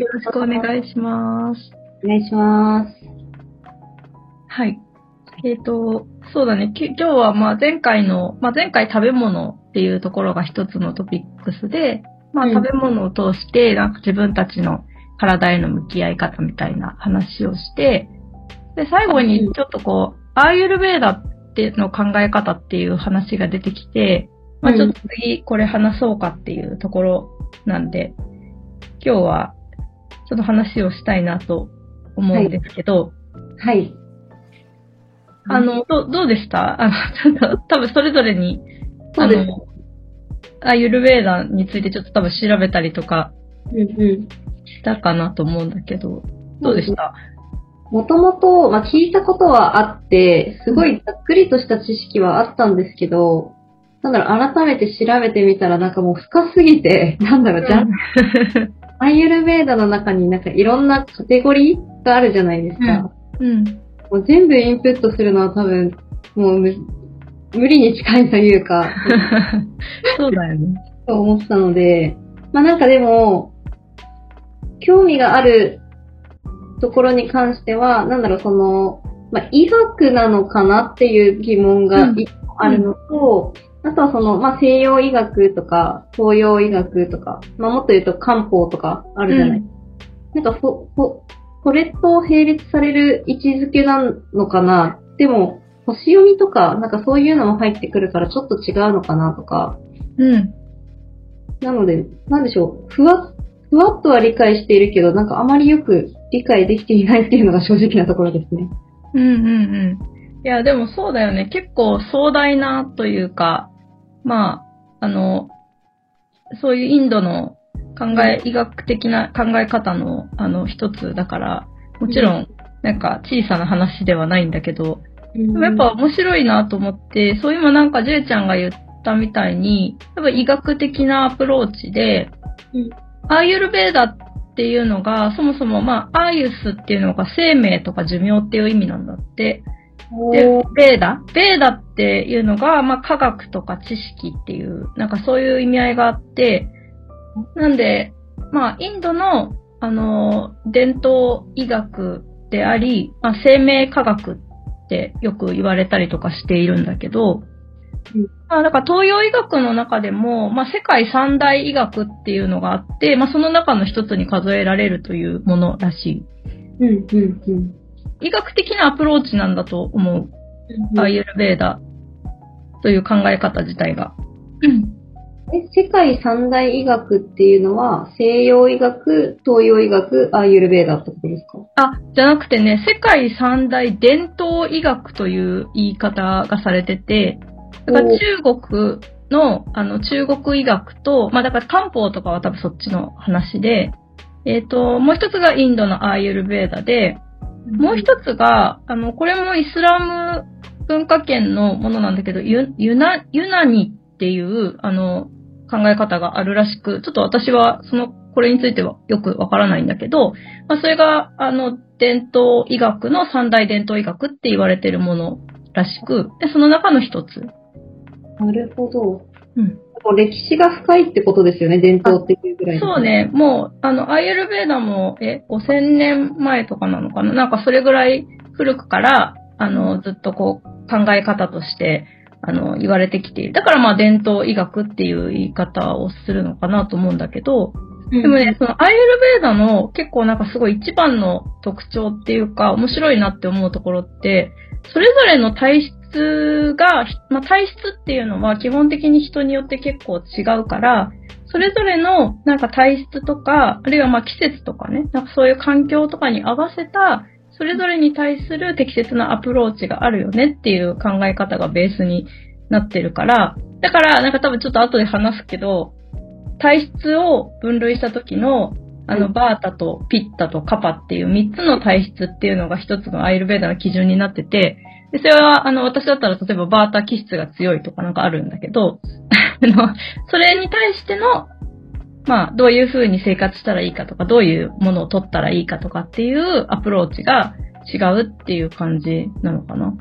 よろしくお願いします。お願いします。はい。えっ、と、そうだね。き今日はまあ前回の、まあ前回食べ物っていうところが一つのトピックスで、まあうん食べ物を通して、なんか自分たちの体への向き合い方みたいな話をして、で、最後にちょっとこう、アーユルベーダっての考え方っていう話が出てきて、まあちょっと次これ話そうかっていうところなんで、今日はちょっと話をしたいなと思うんですけど、はい。あの、どどうでした？あの、ちょっと、多分それぞれに、そうです。あの、アーユルベーダについてちょっと多分調べたりとかうんうん。したかなと思うんだけど、どうでした？もともと、まあ、聞いたことはあって、すごいざっくりとした知識はあったんですけど、なんだろう、改めて調べてみたらなんかもう深すぎて、なんだろう、じゃん、アイユルベーダの中になんかいろんなカテゴリーがあるじゃないですか。うん。もう全部インプットするのは多分、もうむ無理に近いというか、そうだよね。と思ってたので、まあなんかでも、興味があるところに関しては、なんだろう、その、まあ医学なのかなっていう疑問があるのと、あとはその、まあ西洋医学とか、東洋医学とか、まあもっと言うと漢方とかあるじゃない。なんかほ、ほ、これと並列される位置づけなのかなでも、星読みとか、なんかそういうのも入ってくるからちょっと違うのかなとか、うん。なので、なんでしょう、ふわ、ふわっとは理解しているけど、なんかあまりよく理解できていないっていうのが正直なところですね。うんうんうん。いや、でもそうだよね。結構壮大なというか、まあ、あの、そういうインドの考え、医学的な考え方の、あの、一つだから、もちろん、なんか小さな話ではないんだけど、でもやっぱ面白いなと思って、そう今なんかジェイちゃんが言ったみたいに、やっぱ医学的なアプローチで、うん。アーユルベーダっていうのが、そもそもまあ、アーユスっていうのが生命とか寿命っていう意味なんだって。でベーダ？ベーダっていうのが、まあ、科学とか知識っていう、なんかそういう意味合いがあって、なんで、まあ、インドの、あの、伝統医学であり、まあ、生命科学ってよく言われたりとかしているんだけど、うん。まあ、だから東洋医学の中でも、まあ、世界三大医学っていうのがあって、まあ、その中の一つに数えられるというものらしい。うん、うん、うん医学的なアプローチなんだと思う。うん。アーユルベーダという考え方自体が。え世界三大医学っていうのは、西洋医学、東洋医学、アーユルベーダってことですか？あ、じゃなくてね、世界三大伝統医学という言い方がされてて、だから中国の、あの、中国医学と、まあだから漢方とかは多分そっちの話で、えっ、と、もう一つがインドのアーユルベーダで、もう一つが、あの、これもイスラム文化圏のものなんだけど、ユユナ、ユナニっていう、あの、考え方があるらしく、ちょっと私はその、これについてはよくわからないんだけど、まあ、それが、あの、伝統医学の三大伝統医学って言われてるものらしく、で、その中の一つ。なるほど。うん。もう歴史が深いってことですよね、伝統っていうぐらいの。そう。ね、もう、あの、アイエルベーダも、え、5000年前とかなのかな？なんかそれぐらい古くから、あの、ずっとこう、考え方として、あの、言われてきている。だからまあ、伝統医学っていう言い方をするのかなと思うんだけど、ででもね、そのアイエルベーダの結構なんかすごい一番の特徴っていうか、面白いなって思うところって、それぞれの体質が、まあ、体質っていうのは基本的に人によって結構違うから、それぞれのなんか体質とか、あるいはまあ季節とかね、なんかそういう環境とかに合わせた、それぞれに対する適切なアプローチがあるよねっていう考え方がベースになってるから、だからなんか多分ちょっと後で話すけど、体質を分類した時の、あの、うん。バータとピッタとカパっていう3つの体質っていうのが一つのアイルベーダの基準になってて、で、それは、あの、私だったら例えばバータ気質が強いとかなんかあるんだけど、あの、それに対しての、まあ、どういう風に生活したらいいかとか、どういうものを取ったらいいかとかっていうアプローチが違うっていう感じなのかな。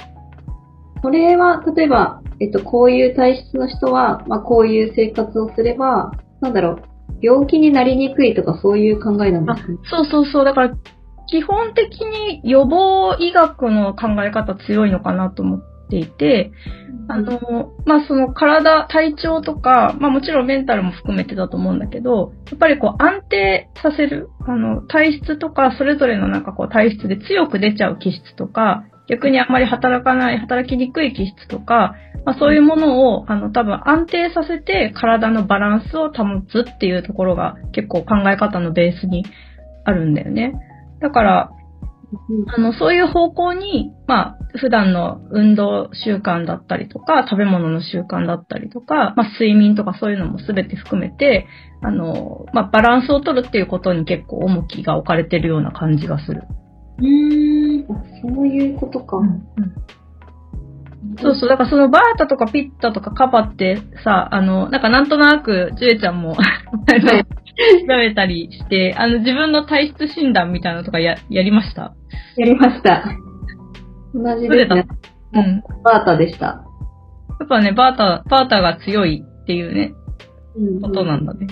これは、例えば、えっと、こういう体質の人は、まあ、こういう生活をすれば、なんだろう、病気になりにくいとかそういう考えなんですかね。そうそうそう。だから、基本的に予防医学の考え方強いのかなと思っていて、あの、まあ、その体、体調とか、まあ、もちろんメンタルも含めてだと思うんだけど、やっぱりこう安定させる、あの、体質とか、それぞれのなんかこう体質で強く出ちゃう気質とか、逆にあんまり働かない、働きにくい気質とか、まあ、そういうものを、あの、多分安定させて体のバランスを保つっていうところが結構考え方のベースにあるんだよね。だから、あの、そういう方向に、まあ、普段の運動習慣だったりとか、食べ物の習慣だったりとか、まあ、睡眠とかそういうのも全て含めて、あの、まあ、バランスを取るっていうことに結構重きが置かれてるような感じがする。うーん、あそういうことか。そうそう、だからそのバータとかピッタとかカパってさ、あの、なんかなんとなく、ジュエちゃんも調べたりして、あの自分の体質診断みたいなのとかや、やりました？やりました。同じですね。うん。バータでした。やっぱね、バータ、バータが強いっていうね、うん、ことなんだね。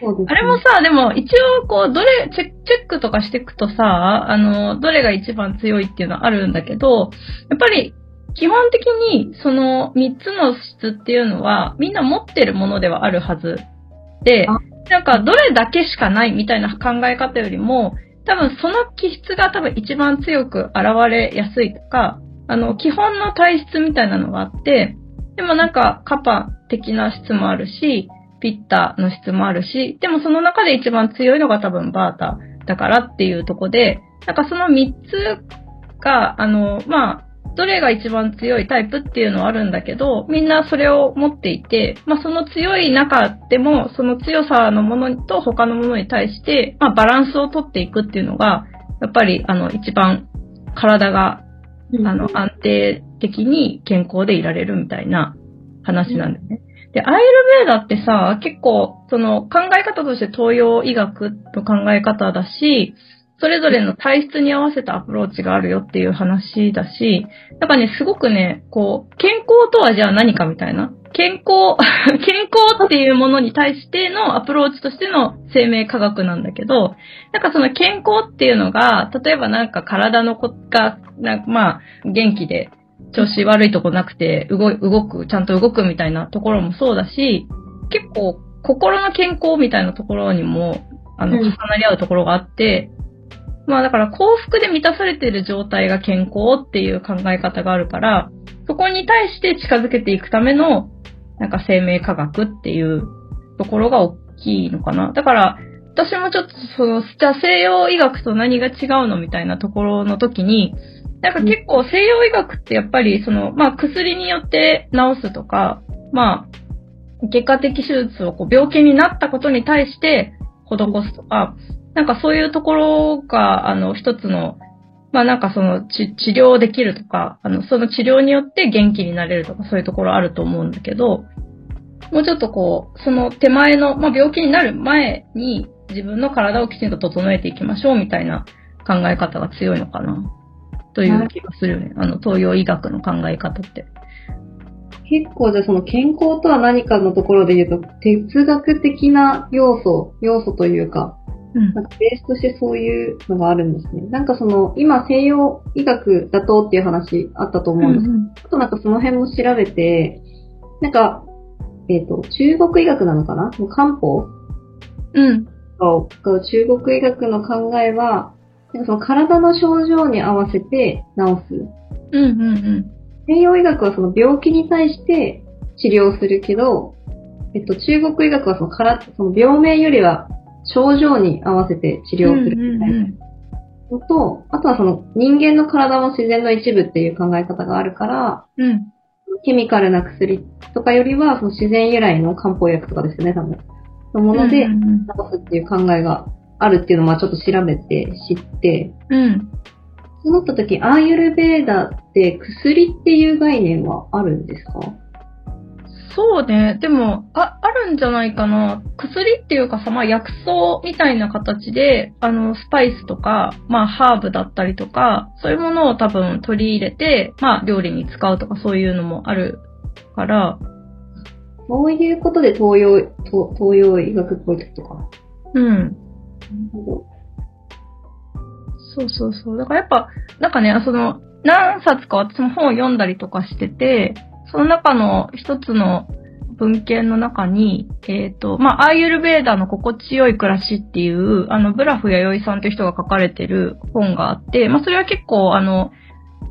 そうですね、あれもさ、でも一応こう、どれチェ、チェックとかしていくとさ、あの、どれが一番強いっていうのはあるんだけど、やっぱり基本的にその3つの質っていうのはみんな持ってるものではあるはずで、なんかどれだけしかないみたいな考え方よりも、多分その気質が多分一番強く現れやすいとか、あの、基本の体質みたいなのがあって、でもなんかカパ的な質もあるし、ピッタの質もあるし、でもその中で一番強いのが多分バータだからっていうとこで、なんかその3つが、あの、まあ、どれが一番強いタイプっていうのはあるんだけど、みんなそれを持っていて、まあその強い中でも、その強さのものと他のものに対して、まあバランスをとっていくっていうのが、やっぱりあの一番体が、あの安定的に健康でいられるみたいな話なんだよね。で、アイルベーダってさ、結構、その考え方として東洋医学の考え方だし、それぞれの体質に合わせたアプローチがあるよっていう話だし、なんかね、すごくね、こう、健康とはじゃあ何かみたいな？健康、健康っていうものに対してのアプローチとしての生命科学なんだけど、なんかその健康っていうのが、例えばなんか体の子が、なまあ、元気で調子悪いとこなくて動、動く、ちゃんと動くみたいなところもそうだし、結構心の健康みたいなところにも、あの、重なり合うところがあって、まあだから幸福で満たされている状態が健康っていう考え方があるから、そこに対して近づけていくための、なんか生命科学っていうところが大きいのかな。だから、私もちょっとその、じゃあ西洋医学と何が違うのみたいなところの時に、なんか結構西洋医学ってやっぱりその、まあ薬によって治すとか、まあ、外科的手術をこう病気になったことに対して施すとか、なんかそういうところが、あの、一つの、まあなんかその治療できるとか、あの、その治療によって元気になれるとかそういうところあると思うんだけど、もうちょっとこう、その手前の、まあ病気になる前に自分の体をきちんと整えていきましょうみたいな考え方が強いのかな、という気がするよね。あの、東洋医学の考え方って。結構じゃあその健康とは何かのところで言うと、哲学的な要素、要素というか、なんかベースとしてそういうのがあるんですね。なんかその、今西洋医学だとっていう話あったと思うんですけど、うんうん、ちょっとなんかその辺も調べて、なんか、えっ、ー、と、中国医学なのかな？漢方？うん。中国医学の考えは、なんかその体の症状に合わせて治す。うんうんうん。西洋医学はその病気に対して治療するけど、えっと、中国医学はそのからその病名よりは症状に合わせて治療するみたいなのと、あとはその人間の体も自然の一部っていう考え方があるから、うん、ケミカルな薬とかよりはその自然由来の漢方薬とかですよね、多分。のもので治すっていう考えがあるっていうのをまあちょっと調べて知って、うん。そうなった時、アーユルベーダって薬っていう概念はあるんですか？そうね。でも、あ、あるんじゃないかな。薬っていうかさ、まあ薬草みたいな形で、あの、スパイスとか、まあハーブだったりとか、そういうものを多分取り入れて、まあ料理に使うとかそういうのもあるから、そういうことで東洋、東東洋医学っぽいってことか。うん。なるほど。そうそうそう。だからやっぱ、なんかね、その、何冊か私も本を読んだりとかしてて、その中の一つの文献の中に、えっ、と、まあ、アーユルベーダの心地よい暮らしっていう、あの、ブラフ弥生さんという人が書かれてる本があって、まあ、それは結構、あの、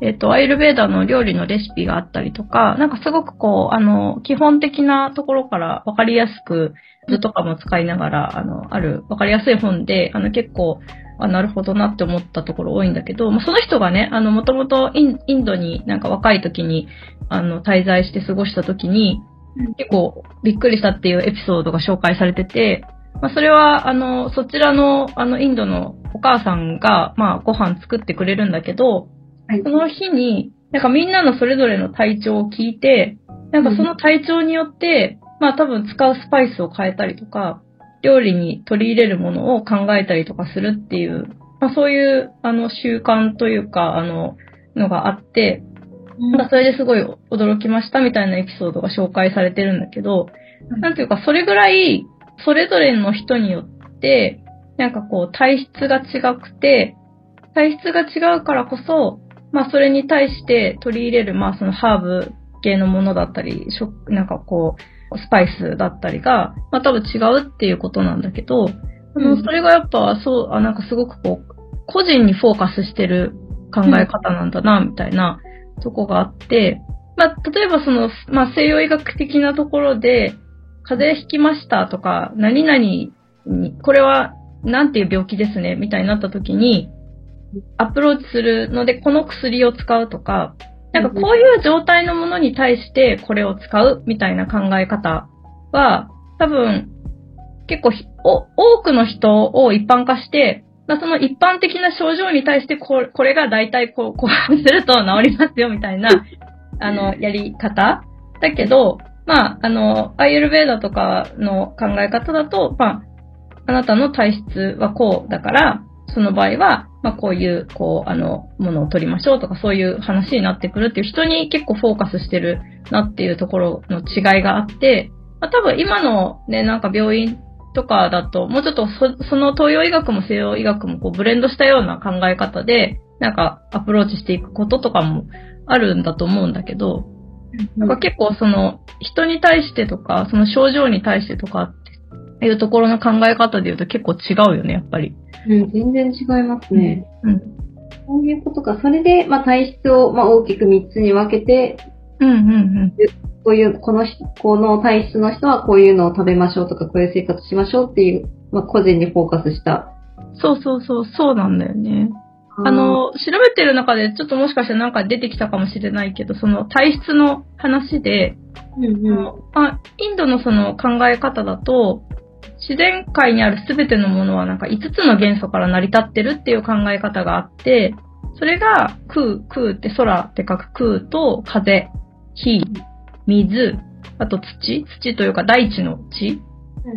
えっ、と、アーユルベーダの料理のレシピがあったりとか、なんかすごくこう、あの、基本的なところからわかりやすく、図とかも使いながら、あの、ある、わかりやすい本で、あの、結構、あ、なるほどなって思ったところ多いんだけど、まあ、その人がね、あの、もともとインドになんか若い時に、あの、滞在して過ごした時に、結構びっくりしたっていうエピソードが紹介されてて、まあ、それは、あの、そちらの、あの、インドのお母さんが、まあ、ご飯作ってくれるんだけど、はいそ。の日に、なんかみんなのそれぞれの体調を聞いて、なんかその体調によって、まあ多分使うスパイスを変えたりとか、料理に取り入れるものを考えたりとかするっていう、まあそういう、あの、習慣というか、あの、のがあって、なん。かそれですごい驚きましたみたいなエピソードが紹介されてるんだけど、うん。なんていうか、それぐらい、それぞれの人によって、なんかこう、体質が違くて、体質が違うからこそ、まあそれに対して取り入れる、まあそのハーブ系のものだったり、食、なんかこう、スパイスだったりが、まあ多分違うっていうことなんだけど、あの、うん。それがやっぱ、そう、あ、なんかすごくこう、個人にフォーカスしてる考え方なんだな、みたいなとこがあって、まあ、例えばその、まあ、西洋医学的なところで、風邪ひきましたとか、何々に、これは、なんていう病気ですね、みたいになった時に、アプローチするので、この薬を使うとか、なんかこういう状態のものに対してこれを使うみたいな考え方は、多分、結構多くの人を一般化して、まあ、その一般的な症状に対してこれこれが大体こう、こうすると治りますよみたいな、あの、やり方だけど、まあ、あの、アイユルベーダとかの考え方だと、まあ、あなたの体質はこうだから、その場合は、まあ、こういう、こう、あの、ものを取りましょうとか、そういう話になってくるっていう人に結構フォーカスしてるなっていうところの違いがあって、まあ、多分今のね、なんか病院とかだと、もうちょっとその東洋医学も西洋医学もこうブレンドしたような考え方で、なんかアプローチしていくこととかもあるんだと思うんだけど、なんか結構その人に対してとか、その症状に対してとかいうところの考え方で言うと結構違うよね、やっぱり。うん、全然違いますね。うん。そういうことか。それで、まあ、体質を、まあ、大きく3つに分けて、うんうんうん。こういう、この人、この体質の人はこういうのを食べましょうとか、こういう生活しましょうっていう、まあ、個人にフォーカスした。そうそうそう、そうなんだよね。あ、の、調べてる中でちょっともしかしたらなんか出てきたかもしれないけど、その体質の話で、うんうん。あインドのその考え方だと、自然界にあるすべてのものはなんか5つの元素から成り立ってるっていう考え方があって、それが空、空って空って書く空と風、火、水、あと土、土というか大地の地。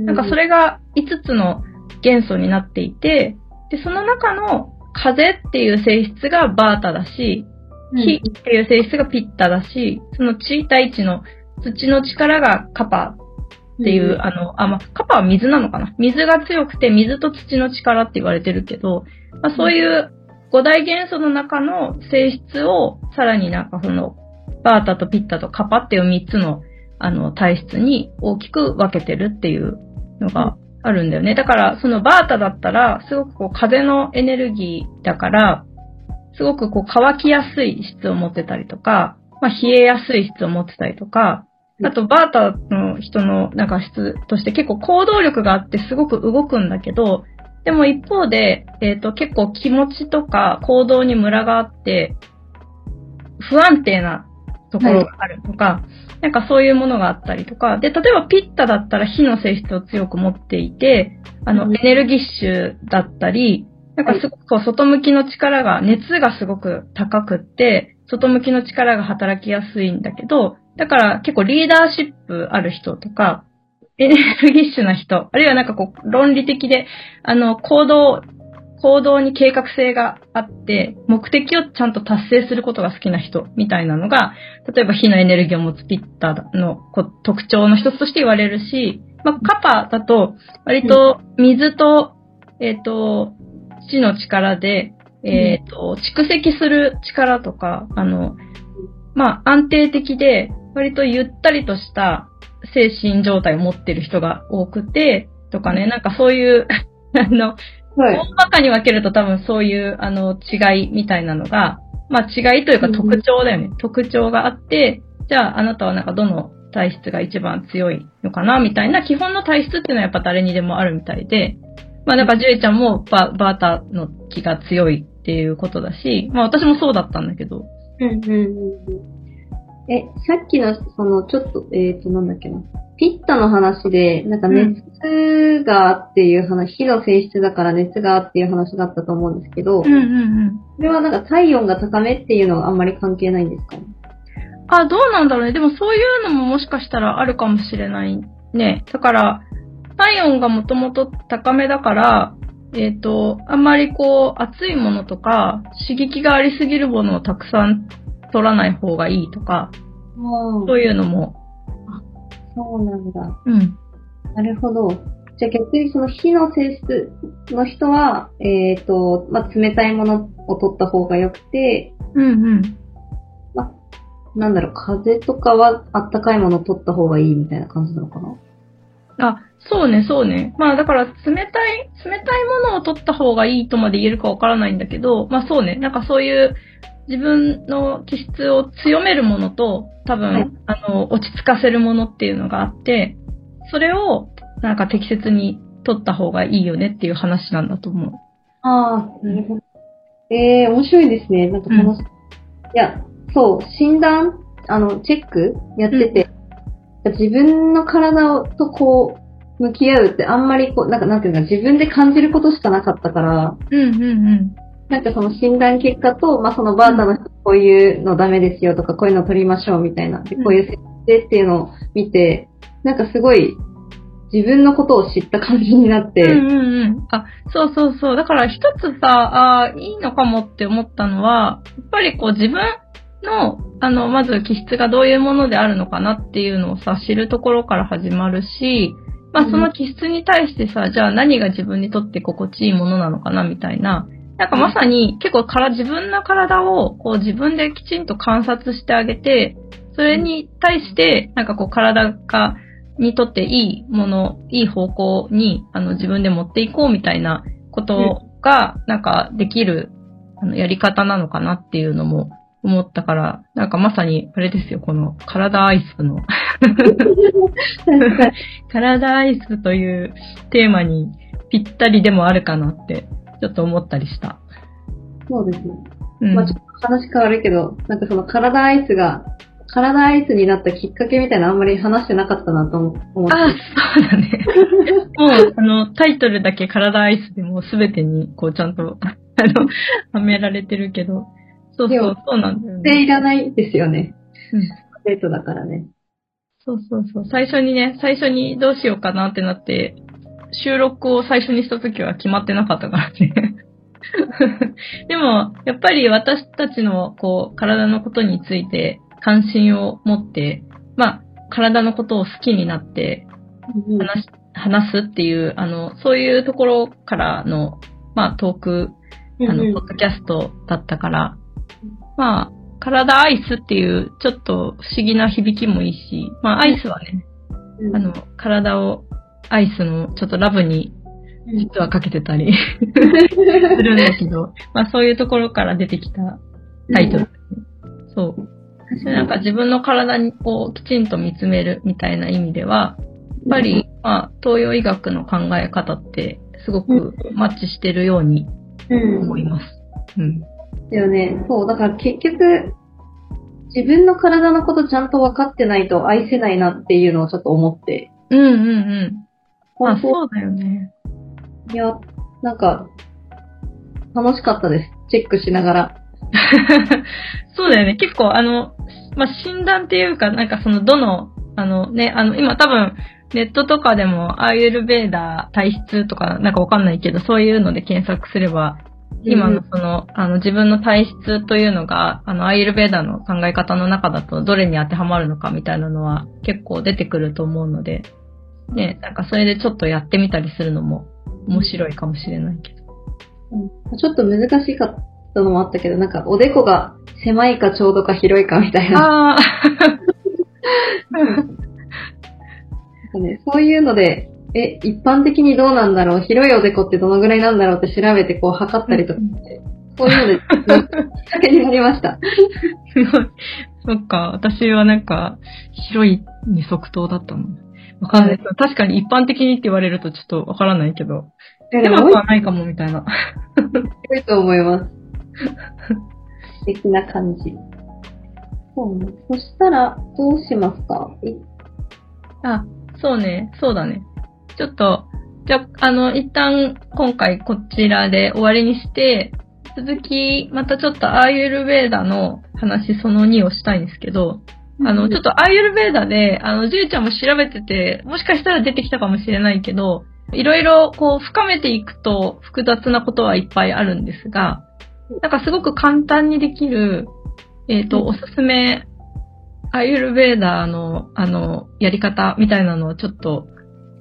なんかそれが5つの元素になっていて、で、その中の風っていう性質がバータだし、火っていう性質がピッタだし、その地、大地の土の力がカパっていう、あの、あ、まあ、カパは水なのかな？水が強くて水と土の力って言われてるけど、まあ、そういう五大元素の中の性質をさらになんかその、バータとピッタとカパっていう三つのあの体質に大きく分けてるっていうのがあるんだよね。だからそのバータだったらすごくこう風のエネルギーだから、すごくこう乾きやすい質を持ってたりとか、まあ冷えやすい質を持ってたりとか、あとバータの人のなんか質として結構行動力があってすごく動くんだけど、でも一方で、えっ、と結構気持ちとか行動にムラがあって、不安定なところがあるとか、なんかそういうものがあったりとか、で、例えばピッタだったら火の性質を強く持っていて、あの、うん。エネルギッシュだったり、なんかすごくこう外向きの力が、熱がすごく高くって、外向きの力が働きやすいんだけど、だから結構リーダーシップある人とか、エネルギッシュな人、あるいはなんかこう論理的で、あの、行動行動に計画性があって、目的をちゃんと達成することが好きな人みたいなのが、例えば火のエネルギーを持つピッタのこ特徴の一つとして言われるし、まあ、カパだと、割と水と、えっ、と、土の力で、えっ、と、蓄積する力とか、あの、まあ、安定的で、割とゆったりとした精神状態を持ってる人が多くて、とかね、なんかそういう、あの、はい。大まかに分けると多分そういう、あの、違いみたいなのが、まあ違いというかうん特徴だよね。特徴があって、じゃああなたはなんかどの体質が一番強いのかなみたいな基本の体質っていうのはやっぱ誰にでもあるみたいで、まあなんかジュエちゃんもババータの気が強いっていうことだし、まあ私もそうだったんだけど、うんうんうんうん。え、さっきの、その、ちょっと、えっ、と、なんだっけな。ピッタの話で、なんか熱がっていう話、火の性質だから熱がっていう話があったと思うんですけど、うんうんうん。それはなんか体温が高めっていうのはあんまり関係ないんですか？あ、どうなんだろうね。でもそういうのももしかしたらあるかもしれないね。だから、体温がもともと高めだから、えっ、と、あんまりこう、熱いものとか、刺激がありすぎるものをたくさん取らない方がいいとか、そういうのも、そうなんだ。うん。なるほど。じゃあ逆にその火の性質の人は、えっ、と、まあ、冷たいものを取った方が良くて、うんうん。なんだろう、風とかはあったかいものを取った方がいいみたいな感じなのかな？あ、そうね、そうね。まあだから、冷たい、冷たいものを取った方がいいとまで言えるかわからないんだけど、まあそうね。なんかそういう自分の気質を強めるものと、多分、はいあの、落ち着かせるものっていうのがあって、それをなんか適切に取った方がいいよねっていう話なんだと思う。ああ、なるほど。ええー、面白いですね。なんか楽しい。いや、そう、診断、あの、チェックやってて、自分の体をとこう、向き合うってあんまりこう、なんかなんていうのか、自分で感じることしかなかったから、うんうんうん。なんかその診断結果と、まあ、そのバータの人こういうのダメですよとか、こういうの取りましょうみたいな、でこういう設定っていうのを見て、なんかすごい自分のことを知った感じになって、うんうんうん。あ、そうそうそう。だから一つさ、ああ、いいのかもって思ったのは、やっぱりこう自分の、あの、まず気質がどういうものであるのかなっていうのをさ、知るところから始まるし、まあその気質に対してさ、じゃあ何が自分にとって心地いいものなのかなみたいな、なんかまさに結構から自分の体をこう自分できちんと観察してあげて、それに対して、なんかこう体が、にとっていいもの、いい方向に、あの、自分で持っていこうみたいなことが、なんかできる、あの、やり方なのかなっていうのも思ったから、なんかまさに、あれですよ、この、体アイスの、体アイスというテーマにぴったりでもあるかなって、ちょっと思ったりした。そうですね。うん。まあちょっと話変わるけど、なんかその体アイスが、体アイスになったきっかけみたいなのあんまり話してなかったなと思思って。あ、そうだね。もう、あの、タイトルだけ体アイスでもうすべてに、こう、ちゃんと、あの、はめられてるけど。そうそうそうなんだよでね。いらないですよね。うんデートだからね。そうそうそう。最初にね、最初にどうしようかなってなって、収録を最初にした時は決まってなかったからね。でも、やっぱり私たちの、こう、体のことについて関心を持って、まあ、体のことを好きになって、話し話すっていう、あの、そういうところからの、まあ、トーク、あの、ポッドキャストだったから、まあ、体アイスっていう、ちょっと不思議な響きもいいし、まあ、アイスはね、うんあの、体をアイスのちょっとラブに実はかけてたり するんだけど、まあ、そういうところから出てきたタイトル。そう。でなんか自分の体をきちんと見つめるみたいな意味では、やっぱり、まあ、東洋医学の考え方ってすごくマッチしてるようにうん、思います。うん。だよね。そう、だから結局、自分の体のことちゃんと分かってないと愛せないなっていうのをちょっと思って。うんうんうん。まあ、本そうだよね。当いや、なんか、楽しかったです。チェックしながら。そうだよね。結構、あの、まあ、診断っていうか、なんかその、どの、あのね、あの、今多分、ネットとかでも、アーユルベーダー体質とかなんかわかんないけど、そういうので検索すれば、今のその、あの自分の体質というのが、あの、アーユルベーダーの考え方の中だとどれに当てはまるのかみたいなのは結構出てくると思うので、ね、なんかそれでちょっとやってみたりするのも面白いかもしれないけど。うん、ちょっと難しかったのもあったけど、なんかおでこが狭いかちょうどか広いかみたいな。ああ。ね、そういうので、え、一般的にどうなんだろう？広いおでこってどのぐらいなんだろうって調べてこう測ったりとかして、そういうので、きっかけになりました。すごい。そっか、私はなんか、広い二足刀だったの。わかんない。確かに一般的にって言われるとちょっとわからないけど、えでも、はないかもみたいな。白いと思います。素敵な感じ。そうね。そしたら、どうしますか？え？あ、そうね、そうだね。ちょっと、じゃ、あの、一旦今回こちらで終わりにして、続き、またちょっとアーユルベーダの話その2をしたいんですけど、あの、ちょっとアーユルベーダで、あの、じゅうちゃんも調べてて、もしかしたら出てきたかもしれないけど、いろいろこう深めていくと複雑なことはいっぱいあるんですが、なんかすごく簡単にできる、えっ、と、うんおすすめ、アーユルベーダの、あの、やり方みたいなのをちょっと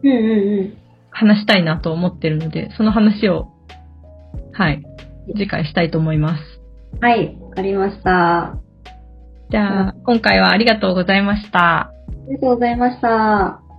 うんうんうん。話したいなと思ってるので、その話を、はい、次回したいと思います。はい、わかりました。じゃあ、今回はありがとうございました。ありがとうございました。